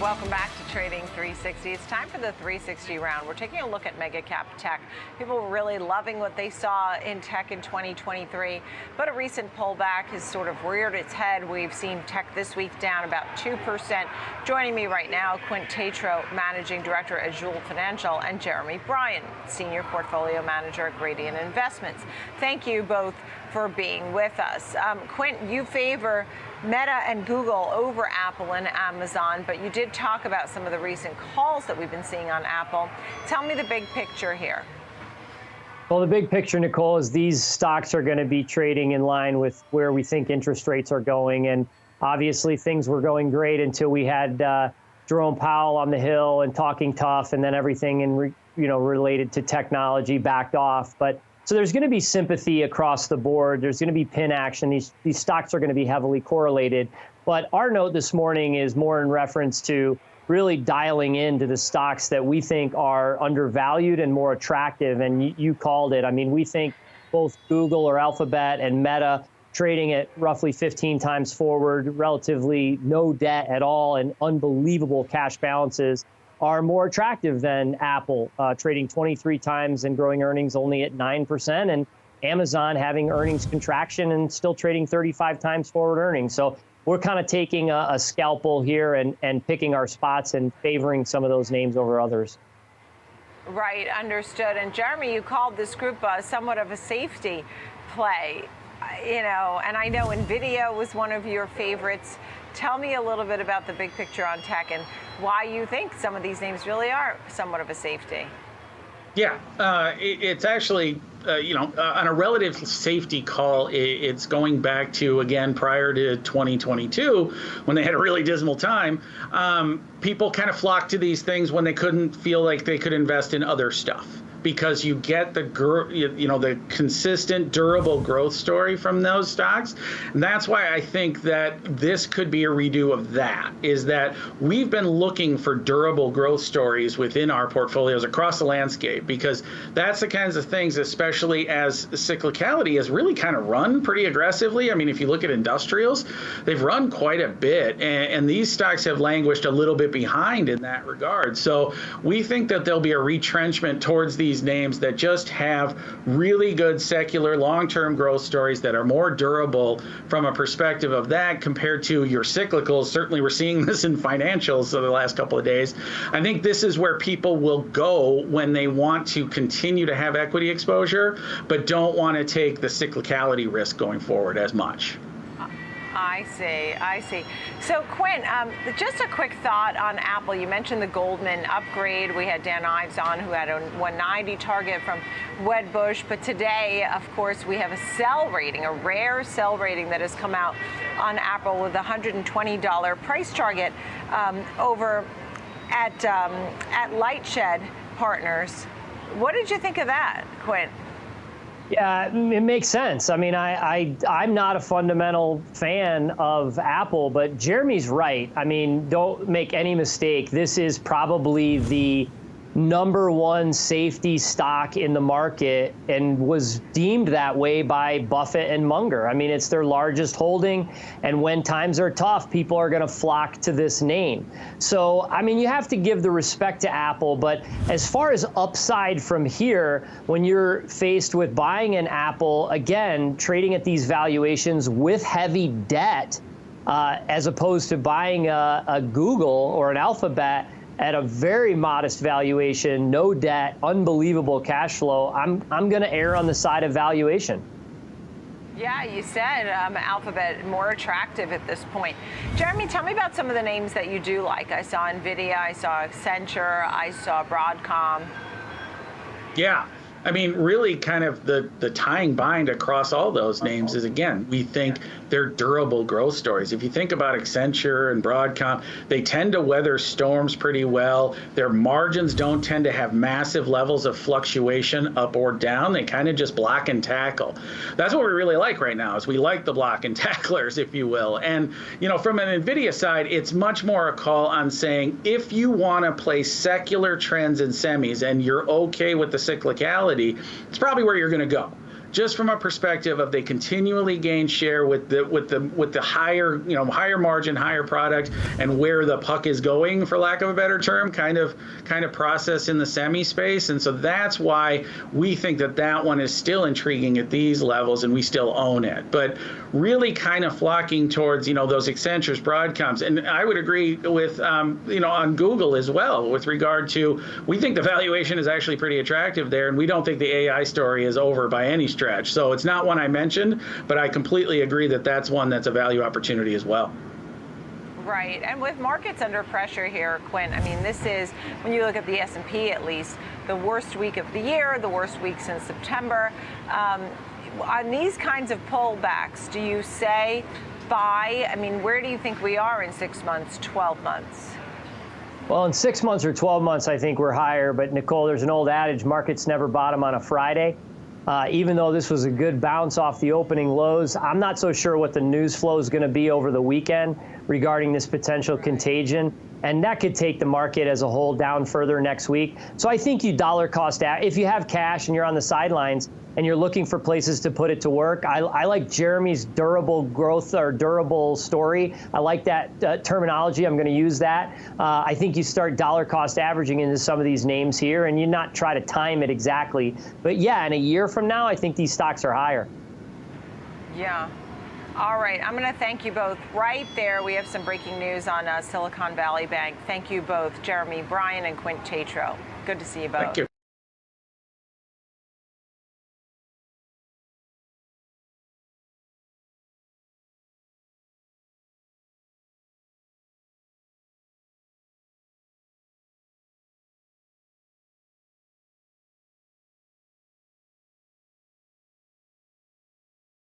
Welcome back to Trading 360. It's time for the 360 round. We're taking a look at mega cap tech. People were really loving what they saw in tech in 2023, but a recent pullback has sort of reared its head. We've seen tech this week down about 2%. Joining me right now, Quint Tatro, Managing Director at Joule Financial, and Jeremy Bryan, Senior Portfolio Manager at Gradient Investments. Thank you both for being with us. Um, Quint, you favor Meta and Google over Apple and Amazon, but you did talk about some of the recent calls that we've been seeing on Apple. Tell me the big picture here. Well, the big picture, Nicole, is these stocks are going to be trading in line with where we think interest rates are going. And obviously, things were going great until we had uh, Jerome Powell on the Hill and talking tough, and then everything in re, you know related to technology backed off. But so there's going to be sympathy across the board. There's going to be pin action. These these stocks are going to be heavily correlated. But our note this morning is more in reference to really dialing into the stocks that we think are undervalued and more attractive. And you, you called it. I mean, we think both Google or Alphabet and Meta trading at roughly 15 times forward, relatively no debt at all, and unbelievable cash balances are more attractive than Apple, uh, trading 23 times and growing earnings only at 9%, and Amazon having earnings contraction and still trading 35 times forward earnings. So we're kind of taking a, a scalpel here and, and picking our spots and favoring some of those names over others. Right, understood. And Jeremy, you called this group uh, somewhat of a safety play, you know, and I know NVIDIA was one of your favorites. Tell me a little bit about the big picture on tech and why you think some of these names really are somewhat of a safety. Yeah, uh, it, it's actually, uh, you know, uh, on a relative safety call, it, it's going back to, again, prior to 2022, when they had a really dismal time. Um, people kind of flocked to these things when they couldn't feel like they could invest in other stuff because you get the you know the consistent durable growth story from those stocks. And that's why i think that this could be a redo of that is that we've been looking for durable growth stories within our portfolios across the landscape because that's the kinds of things especially as cyclicality has really kind of run pretty aggressively. I mean if you look at industrials they've run quite a bit and, and these stocks have languished a little bit behind in that regard. So we think that there'll be a retrenchment towards these these names that just have really good secular long-term growth stories that are more durable from a perspective of that compared to your cyclicals. Certainly, we're seeing this in financials over the last couple of days. I think this is where people will go when they want to continue to have equity exposure, but don't want to take the cyclicality risk going forward as much. I see, I see. So, Quinn, um, just a quick thought on Apple. You mentioned the Goldman upgrade. We had Dan Ives on who had a 190 target from Wedbush. But today, of course, we have a sell rating, a rare sell rating that has come out on Apple with a $120 price target um, over at, um, at Lightshed Partners. What did you think of that, Quinn? Yeah, it makes sense. I mean, I, I I'm not a fundamental fan of Apple, but Jeremy's right. I mean, don't make any mistake. This is probably the number one safety stock in the market and was deemed that way by Buffett and Munger. I mean, it's their largest holding. And when times are tough, people are going to flock to this name. So, I mean, you have to give the respect to Apple. But as far as upside from here, when you're faced with buying an Apple, again, trading at these valuations with heavy debt, uh, as opposed to buying a, a Google or an Alphabet at a very modest valuation, no debt, unbelievable cash flow, I'm, I'm going to err on the side of valuation. Yeah, you said um, Alphabet more attractive at this point. Jeremy, tell me about some of the names that you do like. I saw NVIDIA, I saw Accenture, I saw Broadcom. Yeah, I mean, really, kind of the the tying bind across all those names is again, we think they're durable growth stories. If you think about Accenture and Broadcom, they tend to weather storms pretty well. Their margins don't tend to have massive levels of fluctuation up or down. They kind of just block and tackle. That's what we really like right now. Is we like the block and tacklers, if you will. And you know, from an Nvidia side, it's much more a call on saying if you want to play secular trends in semis and you're okay with the cyclicality it's probably where you're going to go just from a perspective of they continually gain share with the with the with the higher you know higher margin, higher product, and where the puck is going, for lack of a better term, kind of kind of process in the semi space, and so that's why we think that that one is still intriguing at these levels, and we still own it. But really, kind of flocking towards you know those Accentures, Broadcoms, and I would agree with um, you know on Google as well with regard to we think the valuation is actually pretty attractive there, and we don't think the AI story is over by any stretch. So it's not one I mentioned, but I completely agree that that's one that's a value opportunity as well. Right, and with markets under pressure here, Quinn. I mean, this is when you look at the S&P at least, the worst week of the year, the worst week since September. Um, on these kinds of pullbacks, do you say buy? I mean, where do you think we are in six months, 12 months? Well, in six months or 12 months, I think we're higher. But Nicole, there's an old adage: markets never bottom on a Friday. Uh, even though this was a good bounce off the opening lows, I'm not so sure what the news flow is going to be over the weekend regarding this potential contagion. And that could take the market as a whole down further next week. So I think you dollar cost out. If you have cash and you're on the sidelines, and you're looking for places to put it to work, I, I like Jeremy's durable growth or durable story. I like that uh, terminology. I'm going to use that. Uh, I think you start dollar cost averaging into some of these names here, and you not try to time it exactly. But yeah, in a year from now, I think these stocks are higher. Yeah. All right, I'm going to thank you both. Right there, we have some breaking news on uh, Silicon Valley Bank. Thank you both, Jeremy Bryan and Quint Tatro. Good to see you both. Thank you.